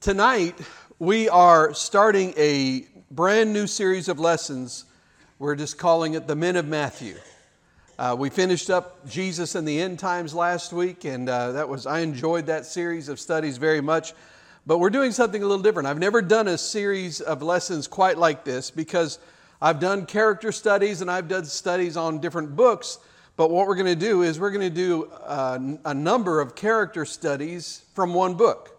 Tonight, we are starting a brand new series of lessons. We're just calling it the Men of Matthew. Uh, we finished up Jesus and the End Times last week, and uh, that was I enjoyed that series of studies very much. But we're doing something a little different. I've never done a series of lessons quite like this because I've done character studies and I've done studies on different books. But what we're going to do is we're going to do uh, a number of character studies from one book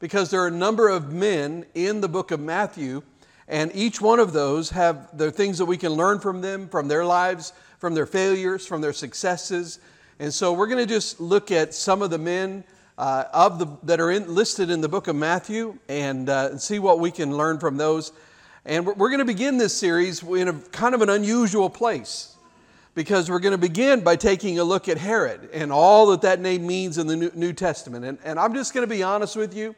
because there are a number of men in the book of Matthew, and each one of those have the things that we can learn from them, from their lives, from their failures, from their successes. And so we're going to just look at some of the men uh, of the, that are in, listed in the book of Matthew and, uh, and see what we can learn from those. And we're, going to begin this series in a kind of an unusual place because we're going to begin by taking a look at Herod and all that that name means in the New, New Testament. And, and I'm just going to be honest with you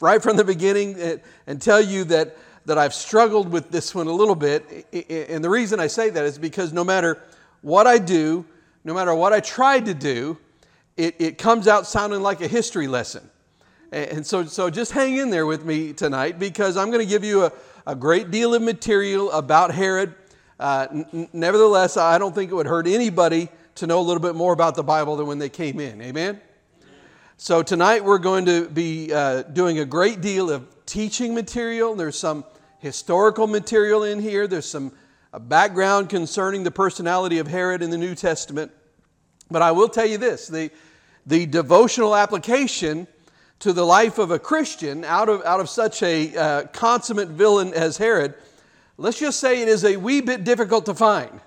right from the beginning and, tell you that, that I've struggled with this one a little bit. And the reason I say that is because no matter what I do, no matter what I tried to do, it, it comes out sounding like a history lesson. And so, so just hang in there with me tonight because I'm going to give you a, a great deal of material about Herod. Uh, n- nevertheless, I don't think it would hurt anybody to know a little bit more about the Bible than when they came in. Amen? So, tonight we're going to be uh, doing a great deal of teaching material. There's some historical material in here, there's some uh, background concerning the personality of Herod in the New Testament. But I will tell you this the, the devotional application to the life of a Christian out of, out of such a uh, consummate villain as Herod, let's just say it is a wee bit difficult to find.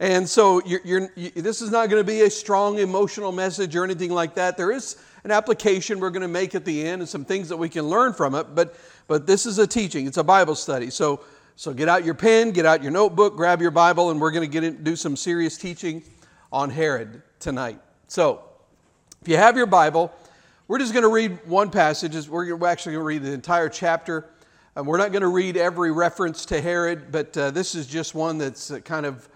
And so you're, you're, you, this is not going to be a strong emotional message or anything like that. There is an application we're going to make at the end and some things that we can learn from it, but, but this is a teaching, it's a Bible study. So, so get out your pen, get out your notebook, grab your Bible, and we're going to get in, do some serious teaching on Herod tonight. So, if you have your Bible, we're just going to read one passage. We're actually going to read the entire chapter. And we're not going to read every reference to Herod, but uh, this is just one that's uh, kind of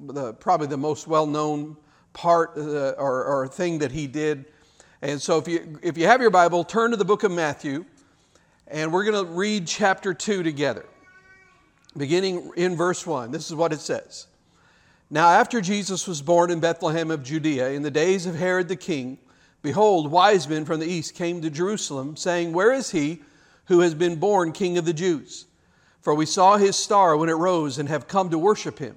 the, probably the most well known part uh, or, or thing that he did. And so if you, if you have your Bible, turn to the book of Matthew, and we're going to read chapter 2 together, beginning in verse 1. This is what it says. Now, after Jesus was born in Bethlehem of Judea, in the days of Herod the king, behold, wise men from the east came to Jerusalem, saying, Where is he who has been born king of the Jews? For we saw his star when it rose and have come to worship him.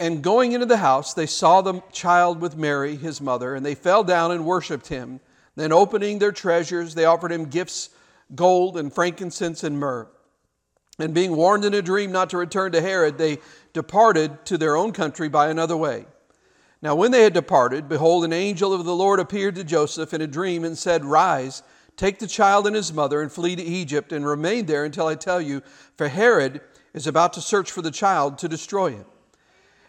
And going into the house, they saw the child with Mary, his mother, and they fell down and worshiped him. Then, opening their treasures, they offered him gifts gold and frankincense and myrrh. And being warned in a dream not to return to Herod, they departed to their own country by another way. Now, when they had departed, behold, an angel of the Lord appeared to Joseph in a dream and said, Rise, take the child and his mother, and flee to Egypt, and remain there until I tell you, for Herod is about to search for the child to destroy him.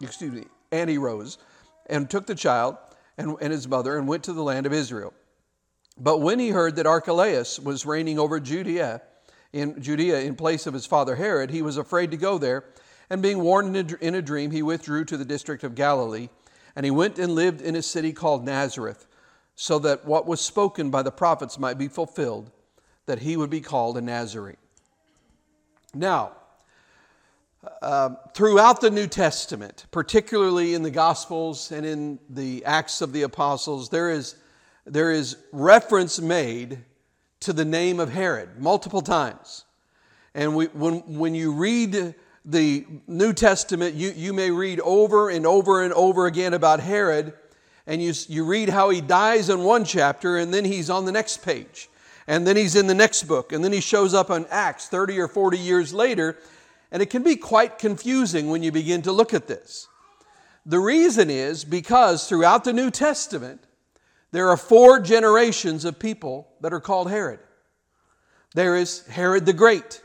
excuse me, and he rose and took the child and, and his mother and went to the land of Israel. But when he heard that Archelaus was reigning over Judea, in Judea in place of his father Herod, he was afraid to go there and being warned in a dream, he withdrew to the district of Galilee. And he went and lived in a city called Nazareth, so that what was spoken by the prophets might be fulfilled, that he would be called a Nazarene. Now, uh, throughout the New Testament, particularly in the Gospels and in the Acts of the Apostles, there is, there is reference made to the name of Herod multiple times. And we, when, when you read the New Testament, you, you may read over and over and over again about Herod, and you, you read how he dies in one chapter, and then he's on the next page, and then he's in the next book, and then he shows up in Acts 30 or 40 years later, and it can be quite confusing when you begin to look at this. The reason is because throughout the New Testament, there are four generations of people that are called Herod. There is Herod the Great.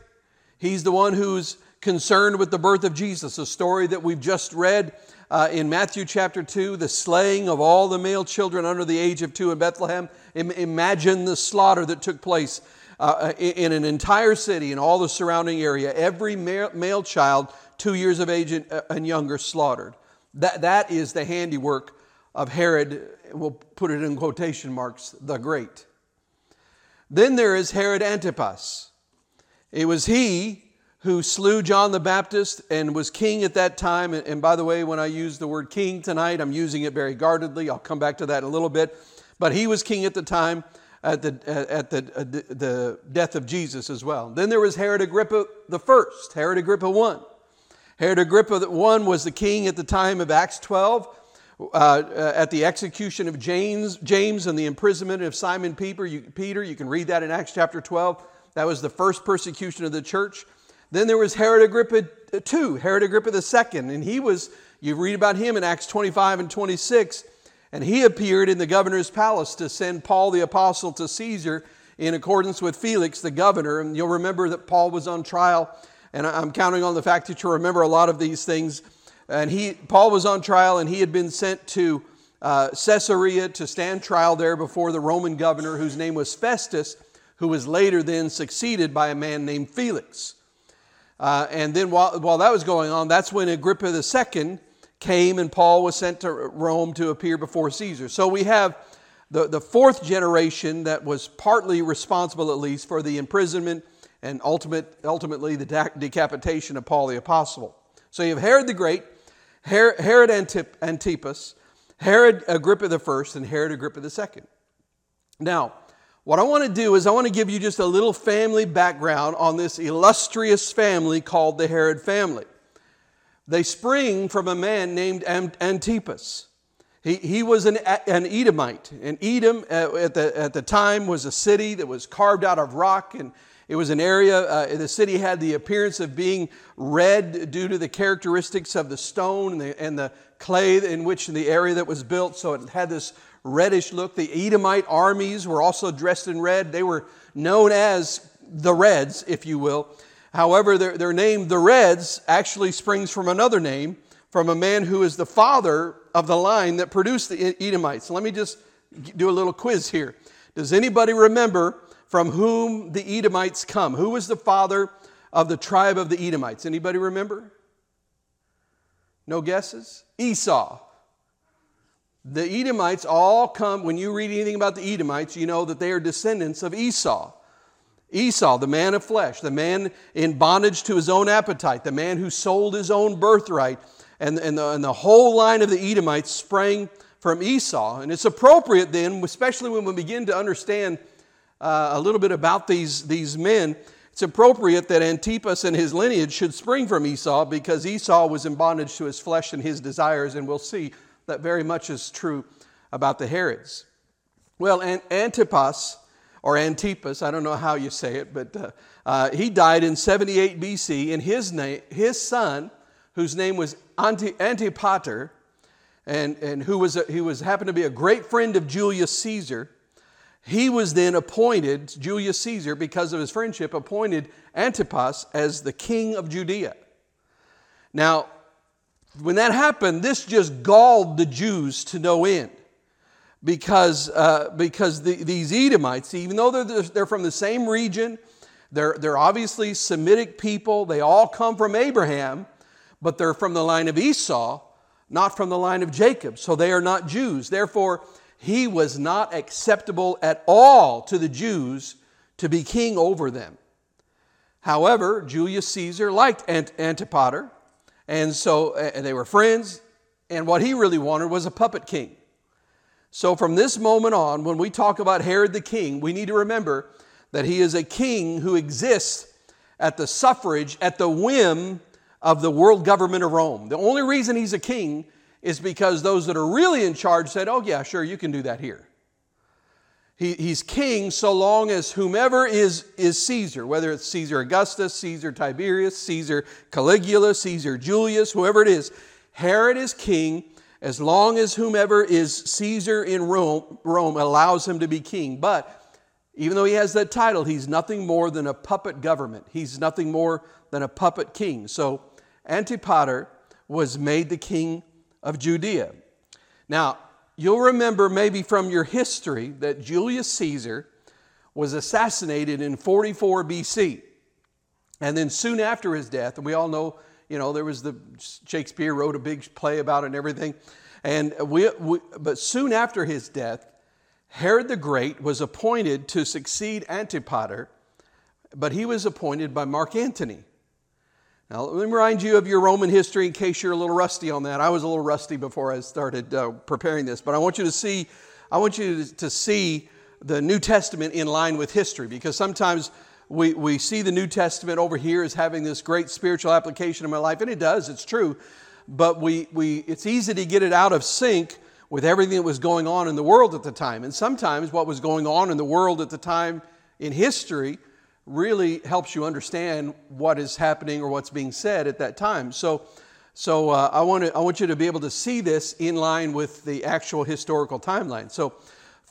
He's the one who's concerned with the birth of Jesus, a story that we've just read uh, in Matthew chapter 2, the slaying of all the male children under the age of two in Bethlehem. imagine the slaughter that took place uh, in an entire city and all the surrounding area. Every male, child, two years of age and, uh, and younger, slaughtered. That, that is the handiwork of Herod, we'll put it in quotation marks, the Great. Then there is Herod Antipas. It was he who slew John the Baptist and was king at that time. And by the way, when I use the word king tonight, I'm using it very guardedly. I'll come back to that in a little bit. But he was king at the time at the, at the, uh, the death of Jesus as well. Then there was Herod Agrippa the first, Herod Agrippa I. Herod Agrippa I was the king at the time of Acts 12. Uh, at the execution of James, James and the imprisonment of Simon Peter you, Peter, you can read that in Acts chapter 12. That was the first persecution of the church. Then there was Herod Agrippa II, Herod Agrippa II, and he was, you read about him in Acts 25 and 26, and he appeared in the governor's palace to send Paul the apostle to Caesar in accordance with Felix the governor. And you'll remember that Paul was on trial, and I'm counting on the fact that you remember a lot of these things. And he, Paul was on trial, and he had been sent to uh, Caesarea to stand trial there before the Roman governor, whose name was Festus, who was later then succeeded by a man named Felix. Uh, and then while, while that was going on, that's when Agrippa II came and Paul was sent to Rome to appear before Caesar. So we have the, the fourth generation that was partly responsible, at least, for the imprisonment and ultimate, ultimately the decapitation of Paul the Apostle. So you have Herod the Great, Herod Antip, Antipas, Herod Agrippa I, and Herod Agrippa II. Now, what I want to do is I want to give you just a little family background on this illustrious family called the Herod family. They spring from a man named Antipas. He, he was an, an Edomite. And Edom, uh, at the, at the time, was a city that was carved out of rock, and it was an area, uh, the city had the appearance of being red due to the characteristics of the stone and the, and the clay in which the area that was built. So it had this reddish look. The Edomite armies were also dressed in red. They were known as the Reds, if you will. However, their, their name, the Reds, actually springs from another name, from a man who is the father of the line that produced the Edomites. Let me just do a little quiz here. Does anybody remember from whom the Edomites come? Who was the father of the tribe of the Edomites? Anybody remember? No guesses? Esau. The Edomites all come, when you read anything about the Edomites, you know that they are descendants of Esau. Esau, the man of flesh, the man in bondage to his own appetite, the man who sold his own birthright, and, and, the, and the whole line of the Edomites sprang from Esau. And it's appropriate then, especially when we begin to understand uh, a little bit about these, these men, it's appropriate that Antipas and his lineage should spring from Esau because Esau was in bondage to his flesh and his desires, and we'll see that very much is true about the Herods. Well, Antipas, or Antipas, I don't know how you say it, but uh, uh, he died in 78 BC, and his, name, his son whose name was Antipater, and, and who was, a, he was happened to be a great friend of Julius Caesar. He was then appointed, Julius Caesar, because of his friendship, appointed Antipas as the king of Judea. Now, when that happened, this just galled the Jews to no end. Because, uh, because the, these Edomites, even though they're, they're from the same region, they're, they're obviously Semitic people, they all come from Abraham, but they're from the line of Esau, not from the line of Jacob. So they are not Jews. Therefore, he was not acceptable at all to the Jews to be king over them. However, Julius Caesar liked Antipater, and so they were friends, and what he really wanted was a puppet king. So from this moment on, when we talk about Herod the king, we need to remember that he is a king who exists at the suffrage, at the whim of the world government of Rome. The only reason he's a king is because those that are really in charge said, Oh, yeah, sure, you can do that here. He, he's king so long as whomever is, is Caesar, whether it's Caesar Augustus, Caesar Tiberius, Caesar Caligula, Caesar Julius, whoever it is, Herod is king as long as whomever is Caesar in Rome, Rome allows him to be king. But even though he has that title, he's nothing more than a puppet government. He's nothing more than a puppet king. So Antipater was made the king of Judea. Now, you'll remember maybe from your history that Julius Caesar was assassinated in 44 BC. And then soon after his death, and we all know, you know, there was the Shakespeare wrote a big play about it and everything. And we, we but soon after his death, Herod the Great was appointed to succeed Antipater, but he was appointed by Mark Antony. Now, let me remind you of your Roman history in case you're a little rusty on that. I was a little rusty before I started uh, preparing this, but I want you to see, I want you to see the New Testament in line with history because sometimes we, we see the New Testament over here as having this great spiritual application in my life, and it does, it's true, but we, we, it's easy to get it out of sync with everything that was going on in the world at the time. And sometimes what was going on in the world at the time in history really helps you understand what is happening or what's being said at that time. So, so uh, I, want to, I want you to be able to see this in line with the actual historical timeline. So,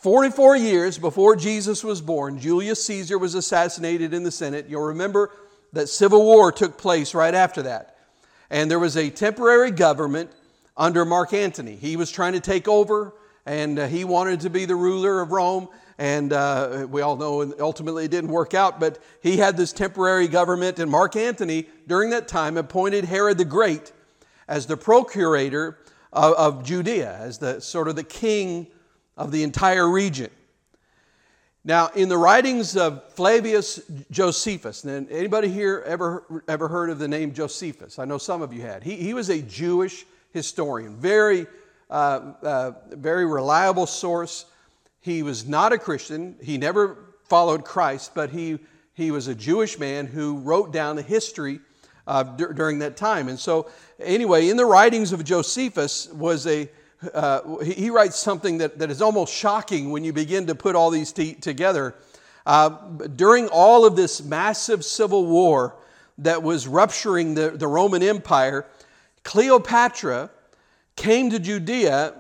44 years before Jesus was born, Julius Caesar was assassinated in the Senate. You'll remember that civil war took place right after that. And there was a temporary government under Mark Antony. He was trying to take over, and uh, he wanted to be the ruler of Rome. And uh, we all know ultimately it didn't work out, but he had this temporary government. And Mark Antony, during that time, appointed Herod the Great as the procurator of, of Judea, as the sort of the king of the entire region. Now, in the writings of Flavius Josephus, and anybody here ever, ever heard of the name Josephus? I know some of you had. He, he was a Jewish historian, very, uh, uh, very reliable source. He was not a Christian. He never followed Christ, but he, he was a Jewish man who wrote down the history uh, d- during that time. And so, anyway, in the writings of Josephus was a uh, he, writes something that, that is almost shocking when you begin to put all these t- together. Uh, during all of this massive civil war that was rupturing the, the Roman Empire, Cleopatra came to Judea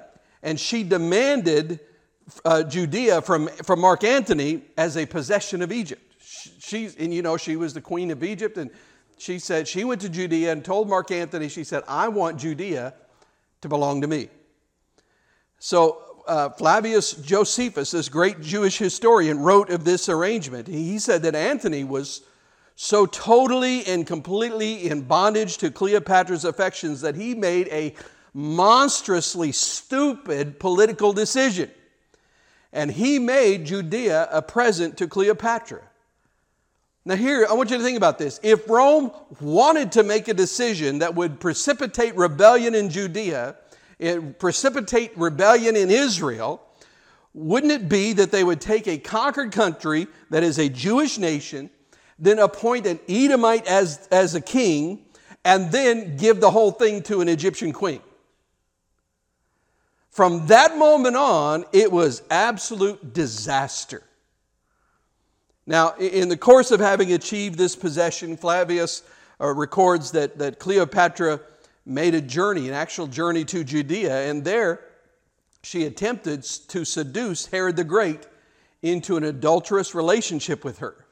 and she demanded uh, Judea from, from Mark Antony as a possession of Egypt. She, and you know, she was the queen of Egypt, and she said, she went to Judea and told Mark Antony, she said, I want Judea to belong to me. So uh, Flavius Josephus, this great Jewish historian, wrote of this arrangement. He said that Antony was so totally and completely in bondage to Cleopatra's affections that he made a monstrously stupid political decision. And he made Judea a present to Cleopatra. Now, here, I want you to think about this. If Rome wanted to make a decision that would precipitate rebellion in Judea, precipitate rebellion in Israel, wouldn't it be that they would take a conquered country that is a Jewish nation then appoint an Edomite as, as a king, and then give the whole thing to an Egyptian queen. From that moment on, it was absolute disaster. Now, in the course of having achieved this possession, Flavius uh, records that, that Cleopatra made a journey, an actual journey to Judea, and there she attempted to seduce Herod the Great into an adulterous relationship with her.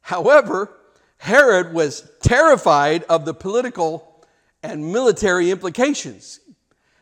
However, Herod was terrified of the political and military implications.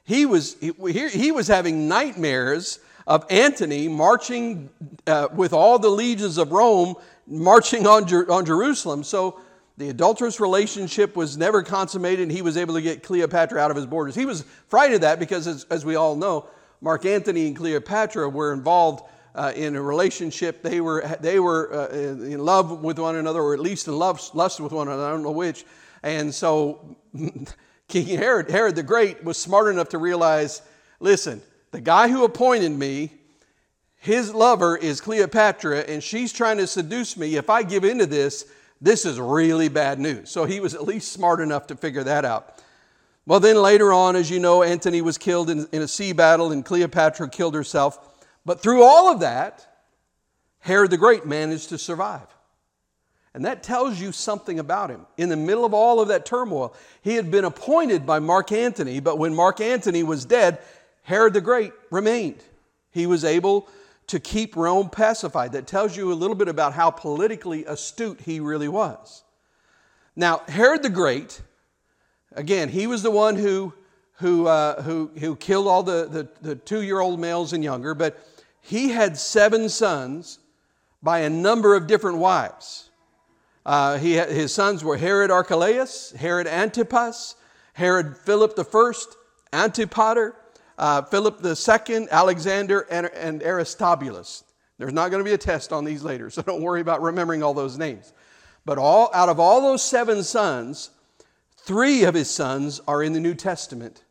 He was, he, he was having nightmares of Antony marching uh, with all the legions of Rome marching on, Jer- on Jerusalem. So the adulterous relationship was never consummated, and he was able to get Cleopatra out of his borders. He was frightened of that because, as, as we all know, Mark Antony and Cleopatra were involved uh, in a relationship. They were, they were uh, in love with one another, or at least in love, lust with one another. I don't know which. And so King Herod, Herod the Great was smart enough to realize listen, the guy who appointed me, his lover is Cleopatra, and she's trying to seduce me. If I give into this, this is really bad news. So he was at least smart enough to figure that out. Well, then later on, as you know, Antony was killed in, in a sea battle and Cleopatra killed herself. But through all of that, Herod the Great managed to survive. And that tells you something about him. In the middle of all of that turmoil, he had been appointed by Mark Antony, but when Mark Antony was dead, Herod the Great remained. He was able to keep Rome pacified. That tells you a little bit about how politically astute he really was. Now, Herod the Great, again, he was the one who, who, uh, who, who killed all the, the, the two year old males and younger, but he had seven sons by a number of different wives. Uh, he, his sons were Herod Archelaus, Herod Antipas, Herod Philip I, Antipater, uh, Philip II, Alexander, and, and Aristobulus. There's not going to be a test on these later, so don't worry about remembering all those names. But all, out of all those seven sons, three of his sons are in the New Testament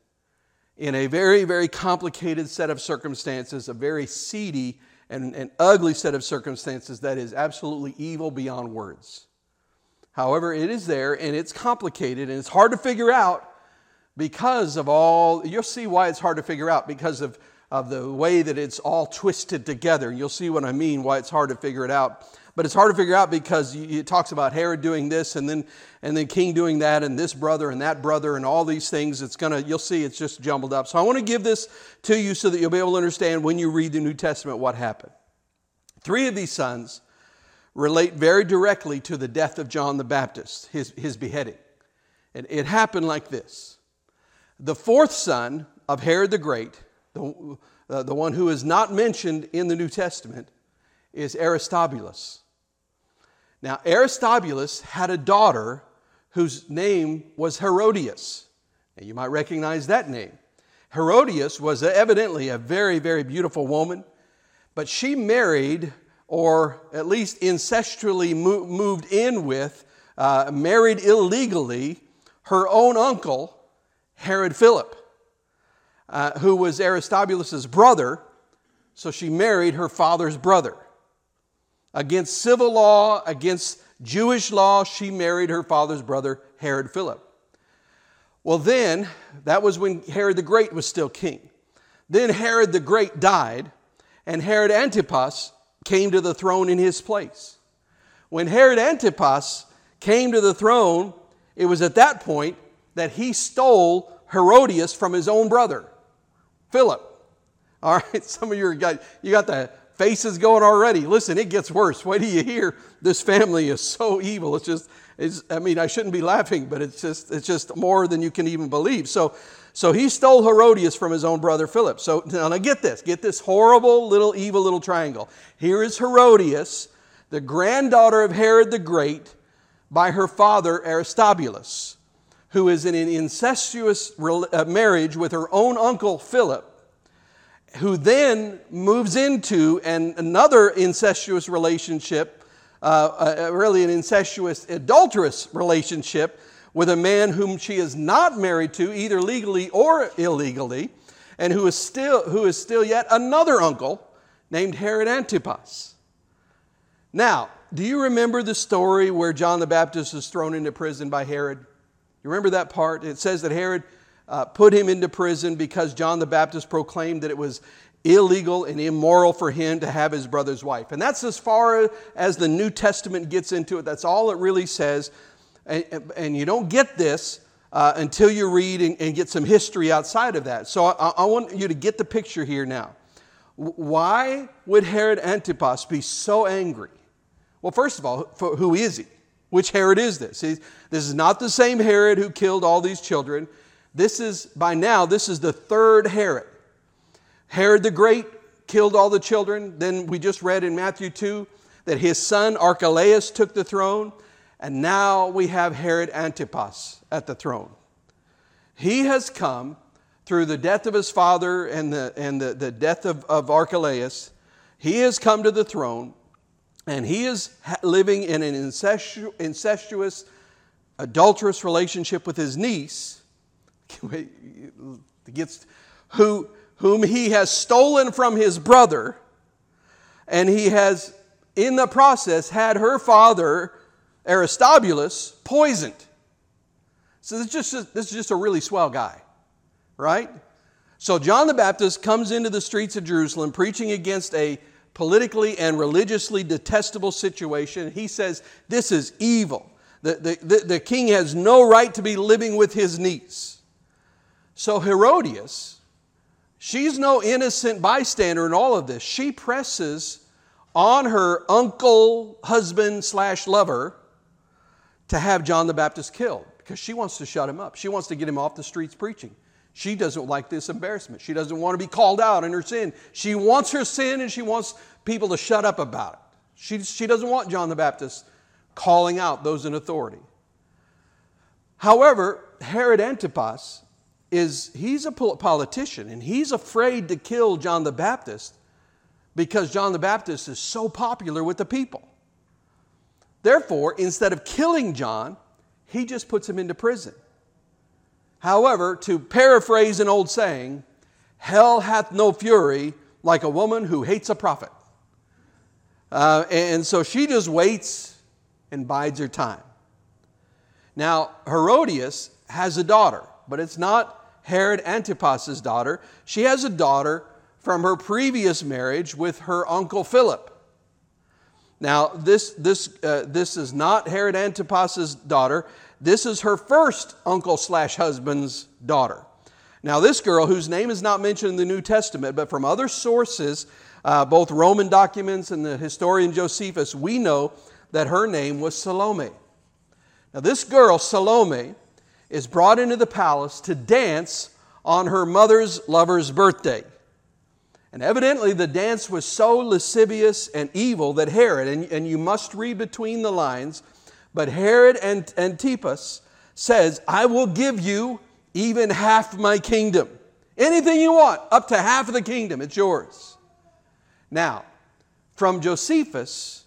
in a very, very complicated set of circumstances, a very seedy and, and ugly set of circumstances that is absolutely evil beyond words. However, it is there and it's complicated and it's hard to figure out because of all, you'll see why it's hard to figure out because of, of the way that it's all twisted together. You'll see what I mean, why it's hard to figure it out. But it's hard to figure out because it talks about Herod doing this and then, and then King doing that and this brother and that brother and all these things. It's gonna, you'll see it's just jumbled up. So I want to give this to you so that you'll be able to understand when you read the New Testament what happened. Three of these sons relate very directly to the death of John the Baptist, his, his beheading. And it happened like this. The fourth son of Herod the Great, the, uh, the one who is not mentioned in the New Testament, is Aristobulus. Now, Aristobulus had a daughter whose name was Herodias. Now, you might recognize that name. Herodias was evidently a very, very beautiful woman, but she married, or at least incestually moved in with, uh, married illegally, her own uncle, Herod Philip, uh, who was Aristobulus' brother, so she married her father's brother. Against civil law, against Jewish law, she married her father's brother, Herod Philip. Well, then, that was when Herod the Great was still king. Then Herod the Great died, and Herod Antipas came to the throne in his place. When Herod Antipas came to the throne, it was at that point that he stole Herodias from his own brother, Philip. All right, some of you got you got the faces going already. Listen, it gets worse. Wait till you hear this family is so evil. It's just, it's, I mean, I shouldn't be laughing, but it's just, it's just more than you can even believe. So, so he stole Herodias from his own brother Philip. So now, now get this, get this horrible little evil little triangle. Here is Herodias, the granddaughter of Herod the Great, by her father Aristobulus who is in an incestuous uh, marriage with her own uncle Philip, who then moves into an, another incestuous relationship, uh, uh, really an incestuous, adulterous relationship with a man whom she is not married to, either legally or illegally, and who is still, who is still yet another uncle named Herod Antipas. Now, do you remember the story where John the Baptist was thrown into prison by Herod? You remember that part? It says that Herod uh, put him into prison because John the Baptist proclaimed that it was illegal and immoral for him to have his brother's wife. And that's as far as the New Testament gets into it. That's all it really says. And, and you don't get this uh, until you read and, and, get some history outside of that. So I, I want you to get the picture here now. Why would Herod Antipas be so angry? Well, first of all, who is he? Which Herod is this? this is not the same Herod who killed all these children. This is, by now, this is the third Herod. Herod the Great killed all the children. Then we just read in Matthew 2 that his son Archelaus took the throne. And now we have Herod Antipas at the throne. He has come through the death of his father and the, and the, the death of, of Archelaus. He has come to the throne and he is living in an incestu- incestuous, adulterous relationship with his niece, gets, who, whom he has stolen from his brother, and he has, in the process, had her father, Aristobulus, poisoned. So this is, just, this is just a really swell guy, right? So John the Baptist comes into the streets of Jerusalem preaching against a politically and religiously detestable situation. He says, This is evil. The, the, the, king has no right to be living with his niece. So Herodias, she's no innocent bystander in all of this. She presses on her uncle, husband, slash lover to have John the Baptist killed because she wants to shut him up. She wants to get him off the streets preaching. She doesn't like this embarrassment. She doesn't want to be called out in her sin. She wants her sin and she wants people to shut up about it. She, she doesn't want John the Baptist calling out those in authority. However, Herod Antipas is he's a politician and he's afraid to kill John the Baptist because John the Baptist is so popular with the people. Therefore, instead of killing John, he just puts him into prison. However, to paraphrase an old saying, hell hath no fury like a woman who hates a prophet. Uh, and so she just waits and bides her time. Now, Herodias has a daughter, but it's not Herod Antipas's daughter. She has a daughter from her previous marriage with her uncle Philip. Now, this, this, uh, this is not Herod Antipas's daughter. This is her first uncle slash husband's daughter. Now, this girl, whose name is not mentioned in the New Testament, but from other sources, uh, both Roman documents and the historian Josephus, we know that her name was Salome. Now, this girl, Salome, is brought into the palace to dance on her mother's lover's birthday. And evidently, the dance was so lascivious and evil that Herod, and, and you must read between the lines, but Herod and Antipas says, I will give you even half my kingdom. Anything you want, up to half of the kingdom, it's yours. Now, from Josephus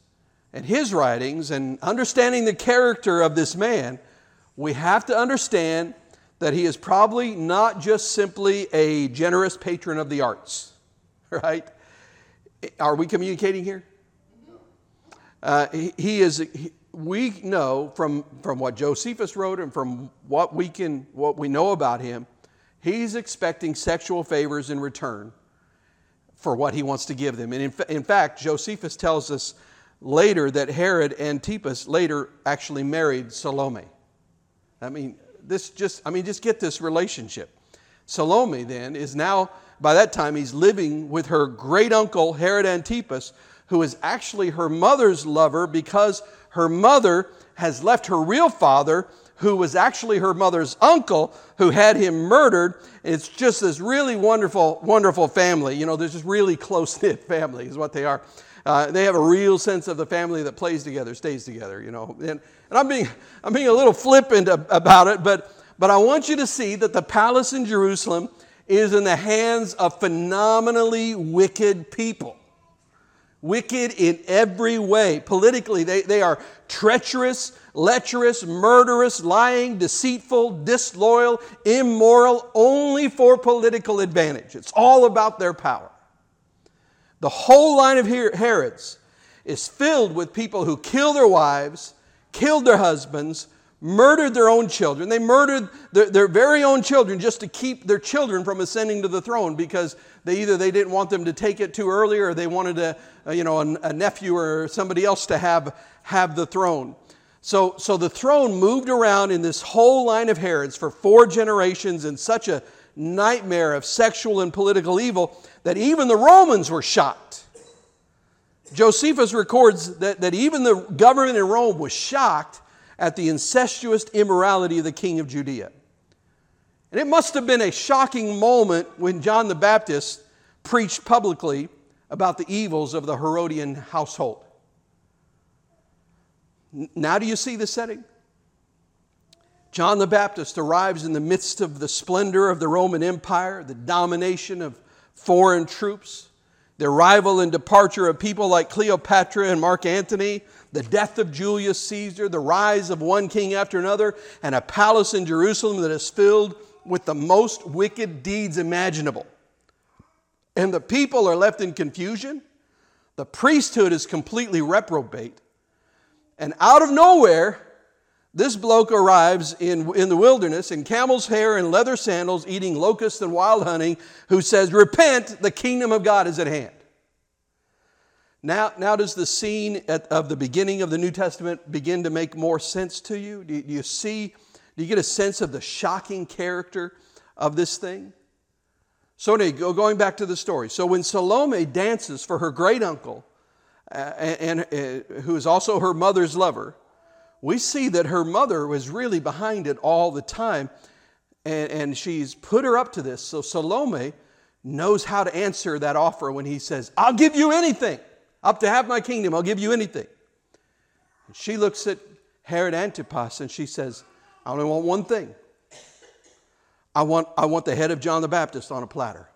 and his writings and understanding the character of this man, we have to understand that he is probably not just simply a generous patron of the arts, right? Are we communicating here? Uh, he, he, is, he, we know from, from what Josephus wrote and from what we, can, what we know about him, he's expecting sexual favors in return for what he wants to give them. And in, in fact, Josephus tells us later that Herod Antipas later actually married Salome. I mean, this just, I mean, just get this relationship. Salome then is now, by that time, he's living with her great uncle Herod Antipas, who is actually her mother's lover because her mother has left her real father, who was actually her mother's uncle, who had him murdered. It's just this really wonderful, wonderful family. You know, there's just really close knit family, is what they are. Uh, they have a real sense of the family that plays together, stays together, you know. And, and I'm, being, I'm being a little flippant about it, but, but I want you to see that the palace in Jerusalem is in the hands of phenomenally wicked people wicked in every way. Politically, they, they are treacherous, lecherous, murderous, lying, deceitful, disloyal, immoral, only for political advantage. It's all about their power. The whole line of Herods is filled with people who kill their wives, killed their husbands, murdered their own children. They murdered their, their, very own children just to keep their children from ascending to the throne because they either they didn't want them to take it too early or they wanted a, you know, a, nephew or somebody else to have, have the throne. So, so the throne moved around in this whole line of Herods for four generations in such a nightmare of sexual and political evil that even the Romans were shocked. Josephus records that, that even the government in Rome was shocked at the incestuous immorality of the king of Judea. And it must have been a shocking moment when John the Baptist preached publicly about the evils of the Herodian household. Now, do you see the setting? John the Baptist arrives in the midst of the splendor of the Roman Empire, the domination of foreign troops, the arrival and departure of people like Cleopatra and Mark Antony, the death of Julius Caesar, the rise of one king after another, and a palace in Jerusalem that is filled with the most wicked deeds imaginable. And the people are left in confusion. The priesthood is completely reprobate. And out of nowhere, this bloke arrives in, in the wilderness in camel's hair and leather sandals, eating locusts and wild honey, who says, Repent, the kingdom of God is at hand. Now, now does the scene at, of the beginning of the New Testament begin to make more sense to you? Do, do you see, do you get a sense of the shocking character of this thing? So, anyway, going back to the story. So, when Salome dances for her great uncle, uh, and, and uh, who is also her mother's lover, we see that her mother was really behind it all the time, and, and she's put her up to this. So Salome knows how to answer that offer when he says, I'll give you anything. Up to have my kingdom, I'll give you anything. And she looks at Herod Antipas and she says, I only want one thing. I want, I want the head of John the Baptist on a platter.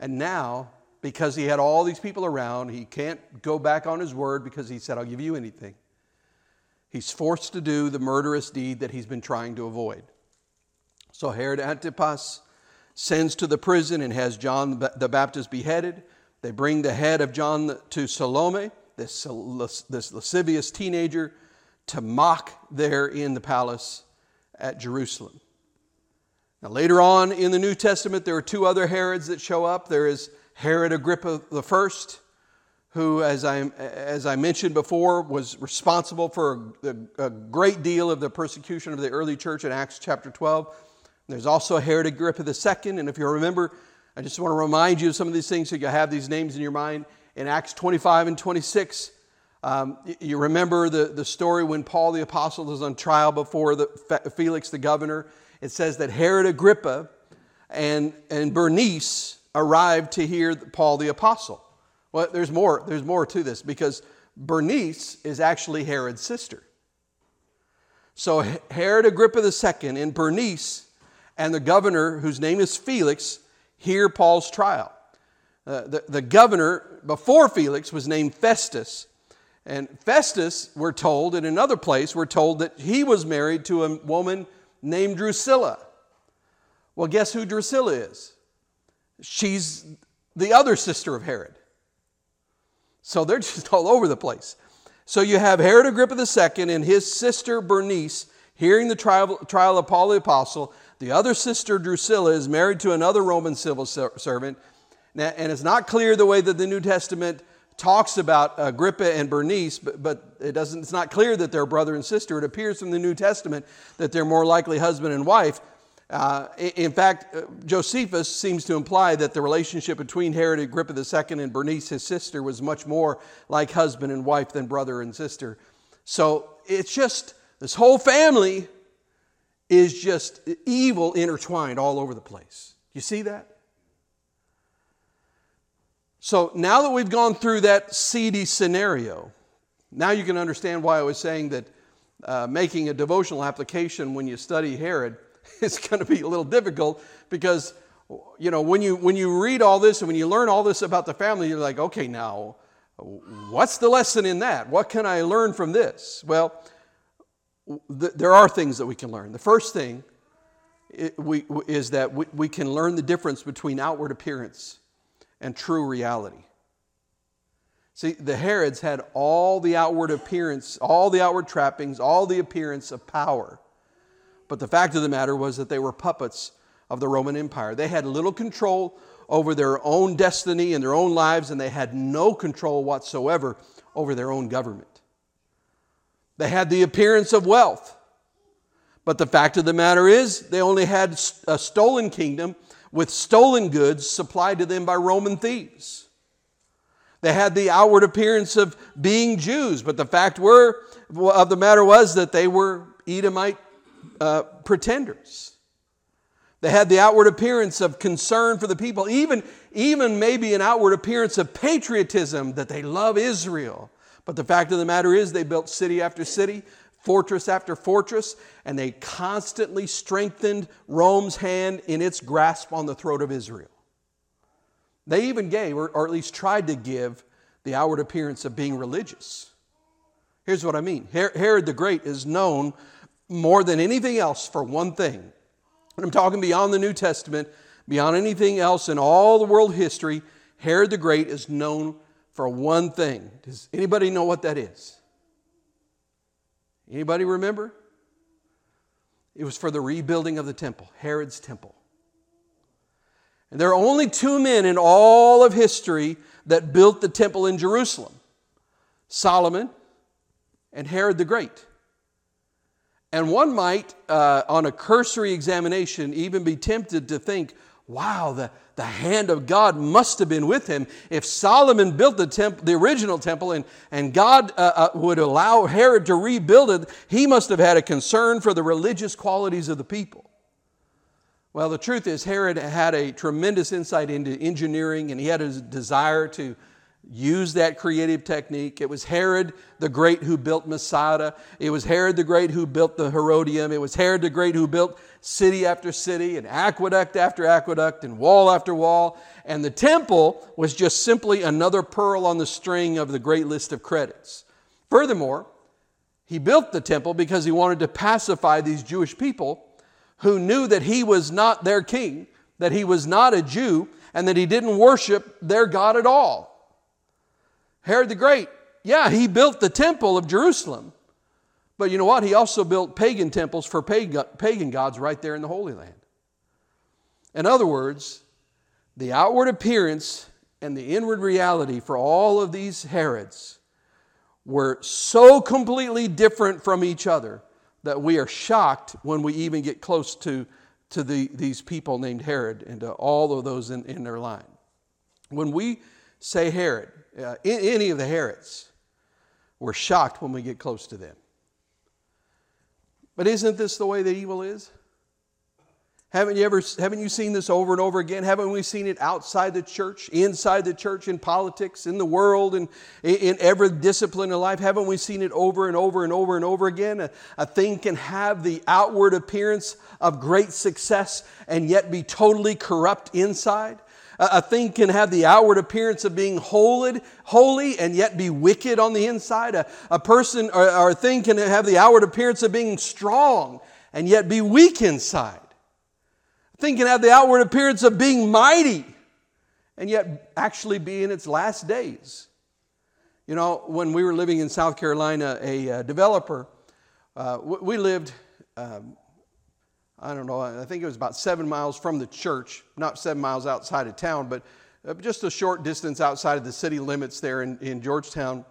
And now because he had all these people around. He can't go back on his word because he said, I'll give you anything. He's forced to do the murderous deed that he's been trying to avoid. So Herod Antipas sends to the prison and has John the Baptist beheaded. They bring the head of John to Salome, this, this lascivious teenager, to mock there in the palace at Jerusalem. Now, later on in the New Testament, there are two other Herods that show up. There is Herod Agrippa I, who, as I, as I mentioned before, was responsible for a, a great deal of the persecution of the early church in Acts chapter 12. There's also Herod Agrippa II, and if you remember, I just want to remind you of some of these things so you have these names in your mind. In Acts 25 and 26, um, you remember the, the story when Paul the Apostle is on trial before the, Felix the governor. It says that Herod Agrippa and, and Bernice arrived to hear Paul the Apostle. Well, there's more, there's more to this because Bernice is actually Herod's sister. So Herod Agrippa II and Bernice and the governor, whose name is Felix, hear Paul's trial. Uh, the, the governor before Felix was named Festus. And Festus, we're told, in another place, we're told that he was married to a woman named Drusilla. Well, guess who Drusilla is? She's the other sister of Herod. So they're just all over the place. So you have Herod Agrippa II and his sister Bernice hearing the trial, trial of Paul the Apostle. The other sister, Drusilla, is married to another Roman civil servant. And it's not clear the way that the New Testament talks about Agrippa and Bernice, but, but it doesn't, it's not clear that they're brother and sister. It appears from the New Testament that they're more likely husband and wife. Uh, in fact, uh, Josephus seems to imply that the relationship between Herod Agrippa II and Bernice, his sister, was much more like husband and wife than brother and sister. So it's just, this whole family is just evil intertwined all over the place. You see that? So now that we've gone through that seedy scenario, now you can understand why I was saying that uh, making a devotional application when you study Herod is going to be a little difficult because you know when you when you read all this and when you learn all this about the family you're like okay now what's the lesson in that what can i learn from this well th- there are things that we can learn the first thing is that we can learn the difference between outward appearance and true reality see the herods had all the outward appearance all the outward trappings all the appearance of power but the fact of the matter was that they were puppets of the Roman Empire. They had little control over their own destiny and their own lives, and they had no control whatsoever over their own government. They had the appearance of wealth. But the fact of the matter is, they only had a stolen kingdom with stolen goods supplied to them by Roman thieves. They had the outward appearance of being Jews, but the fact were, of the matter was that they were Edomite uh, pretenders. They had the outward appearance of concern for the people, even, even maybe an outward appearance of patriotism that they love Israel. But the fact of the matter is, they built city after city, fortress after fortress, and they constantly strengthened Rome's hand in its grasp on the throat of Israel. They even gave, or, at least tried to give, the outward appearance of being religious. Here's what I mean Herod the Great is known more than anything else for one thing. And I'm talking beyond the New Testament, beyond anything else in all the world history. Herod the Great is known for one thing. Does anybody know what that is? Anybody remember? It was for the rebuilding of the temple, Herod's temple. And there are only two men in all of history that built the temple in Jerusalem Solomon and Herod the Great. And one might, uh, on a cursory examination, even be tempted to think, wow, the, the hand of God must have been with him. If Solomon built the, temple, the original temple and, and God uh, uh, would allow Herod to rebuild it, he must have had a concern for the religious qualities of the people. Well, the truth is, Herod had a tremendous insight into engineering and he had a desire to used that creative technique. It was Herod the Great who built Masada. It was Herod the Great who built the Herodium. It was Herod the Great who built city after city and aqueduct after aqueduct and wall after wall. And the temple was just simply another pearl on the string of the great list of credits. Furthermore, he built the temple because he wanted to pacify these Jewish people who knew that he was not their king, that he was not a Jew, and that he didn't worship their God at all. Herod the Great, yeah, he built the temple of Jerusalem. But you know what? He also built pagan temples for pagan gods right there in the Holy Land. In other words, the outward appearance and the inward reality for all of these Herods were so completely different from each other that we are shocked when we even get close to, to the, these people named Herod and to all of those in, in their line. When we say Herod, uh, any of the Herods, we're shocked when we get close to them. But isn't this the way that evil is? Haven't you ever haven't you seen this over and over again? Haven't we seen it outside the church, inside the church, in politics, in the world, and in every discipline of life? Haven't we seen it over and over and over and over again? A, a thing can have the outward appearance of great success and yet be totally corrupt inside. A thing can have the outward appearance of being holy, holy and yet be wicked on the inside. A, a person or, a thing can have the outward appearance of being strong and yet be weak inside. A thing can have the outward appearance of being mighty and yet actually be in its last days. You know, when we were living in South Carolina, a uh, developer, uh, we lived um, I don't know, I think it was about seven miles from the church, not seven miles outside of town, but uh, just a short distance outside of the city limits there in, in Georgetown.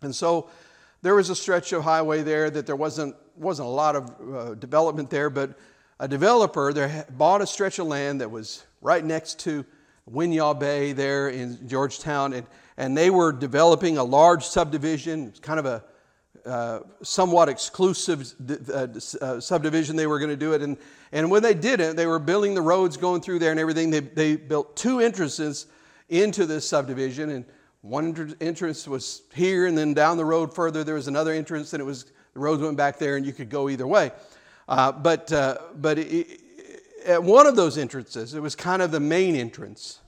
And so there was a stretch of highway there that there wasn't, wasn't a lot of uh, development there, but a developer there bought a stretch of land that was right next to Winyah Bay there in Georgetown, and, and they were developing a large subdivision, it's kind of a uh, somewhat exclusive uh, uh, subdivision they were going to do it. And, and when they did it, they were building the roads going through there and everything. They, they built two entrances into this subdivision. And one entrance was here, and then down the road further, there was another entrance, and it was the roads went back there, and you could go either way. Uh, but uh, but it, at one of those entrances, it was kind of the main entrance.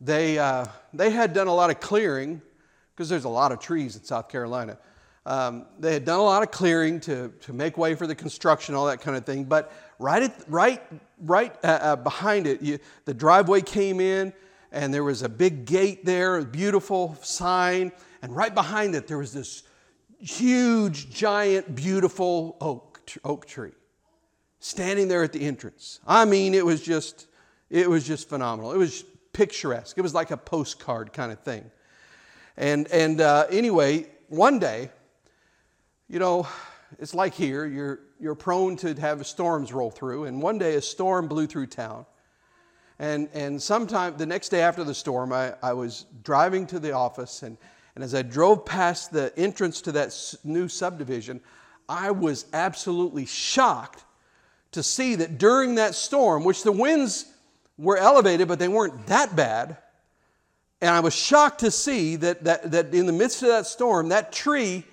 They, uh, they had done a lot of clearing because there's a lot of trees in South Carolina. Um, they had done a lot of clearing to, to make way for the construction, all that kind of thing. But right, at, right, right uh, uh, behind it, you, the driveway came in, and there was a big gate there, a beautiful sign. And right behind it, there was this huge, giant, beautiful oak, oak tree standing there at the entrance. I mean, it was just, it was just phenomenal. It was picturesque. It was like a postcard kind of thing. And, and uh, anyway, one day, You know, it's like here, you're, you're prone to have storms roll through, and one day a storm blew through town. And, and sometime the next day after the storm, I, I was driving to the office, and, and as I drove past the entrance to that new subdivision, I was absolutely shocked to see that during that storm, which the winds were elevated, but they weren't that bad, and I was shocked to see that, that, that in the midst of that storm, that tree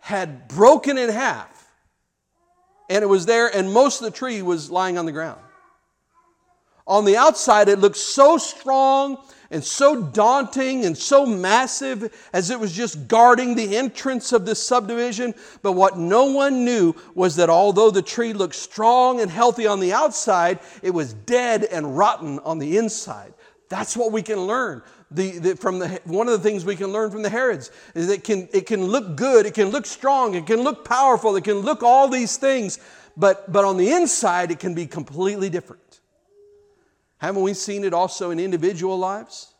had broken in half. And it was there, and most of the tree was lying on the ground. On the outside, it looked so strong and so daunting and so massive as it was just guarding the entrance of this subdivision. But what no one knew was that although the tree looked strong and healthy on the outside, it was dead and rotten on the inside. That's what we can learn. The, the, from the, one of the things we can learn from the Herods is it can, it can look good, it can look strong, it can look powerful, it can look all these things, but, but on the inside, it can be completely different. Haven't we seen it also in individual lives?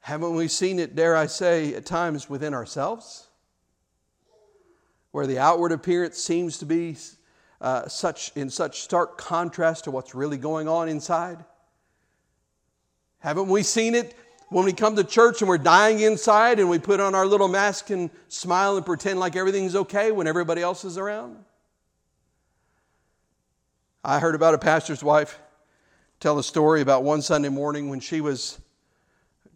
Haven't we seen it, dare I say, at times within ourselves? Where the outward appearance seems to be uh, such, in such stark contrast to what's really going on inside? Haven't we seen it when we come to church and we're dying inside and we put on our little mask and smile and pretend like everything's okay when everybody else is around? I heard about a pastor's wife tell a story about one Sunday morning when she was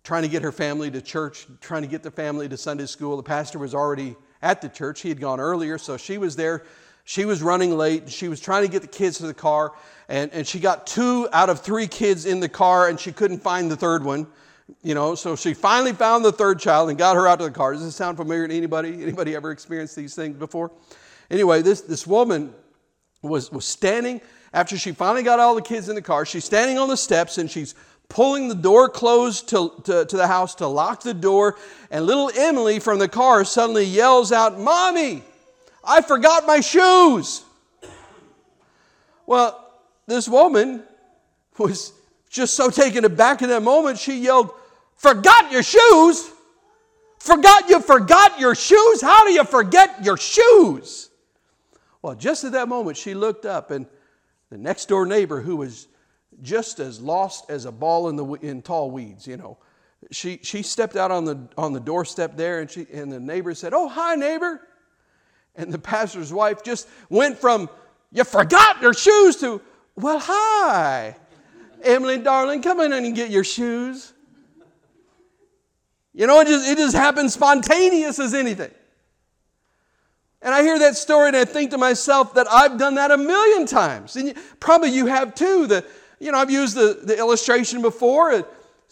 trying to get her family to church, trying to get the family to Sunday school. The pastor was already at the church. He had gone earlier, so she was there. She was running late. She was trying to get the kids to the car, and, and she got two out of three kids in the car, and she couldn't find the third one. You know, so she finally found the third child and got her out to the car. Does this sound familiar to anybody? Anybody ever experienced these things before? Anyway, this, this woman was, was standing after she finally got all the kids in the car, she's standing on the steps and she's pulling the door closed to, to, to, the house to lock the door. And little Emily from the car suddenly yells out, Mommy, I forgot my shoes. Well, this woman was just so taken aback in that moment, she yelled, Forgot your shoes? Forgot you forgot your shoes? How do you forget your shoes? Well, just at that moment, she looked up and the next door neighbor who was just as lost as a ball in, the, in tall weeds, you know. She, she stepped out on the, on the doorstep there and, she, and the neighbor said, Oh, hi, neighbor. And the pastor's wife just went from, You forgot your shoes to, Well, hi. Emily, darling, come in and get your shoes. You know, it just, it just happened spontaneous as anything. And I hear that story and I think to myself that I've done that a million times. And probably you have too. The, you know, I've used the, the illustration before. Uh,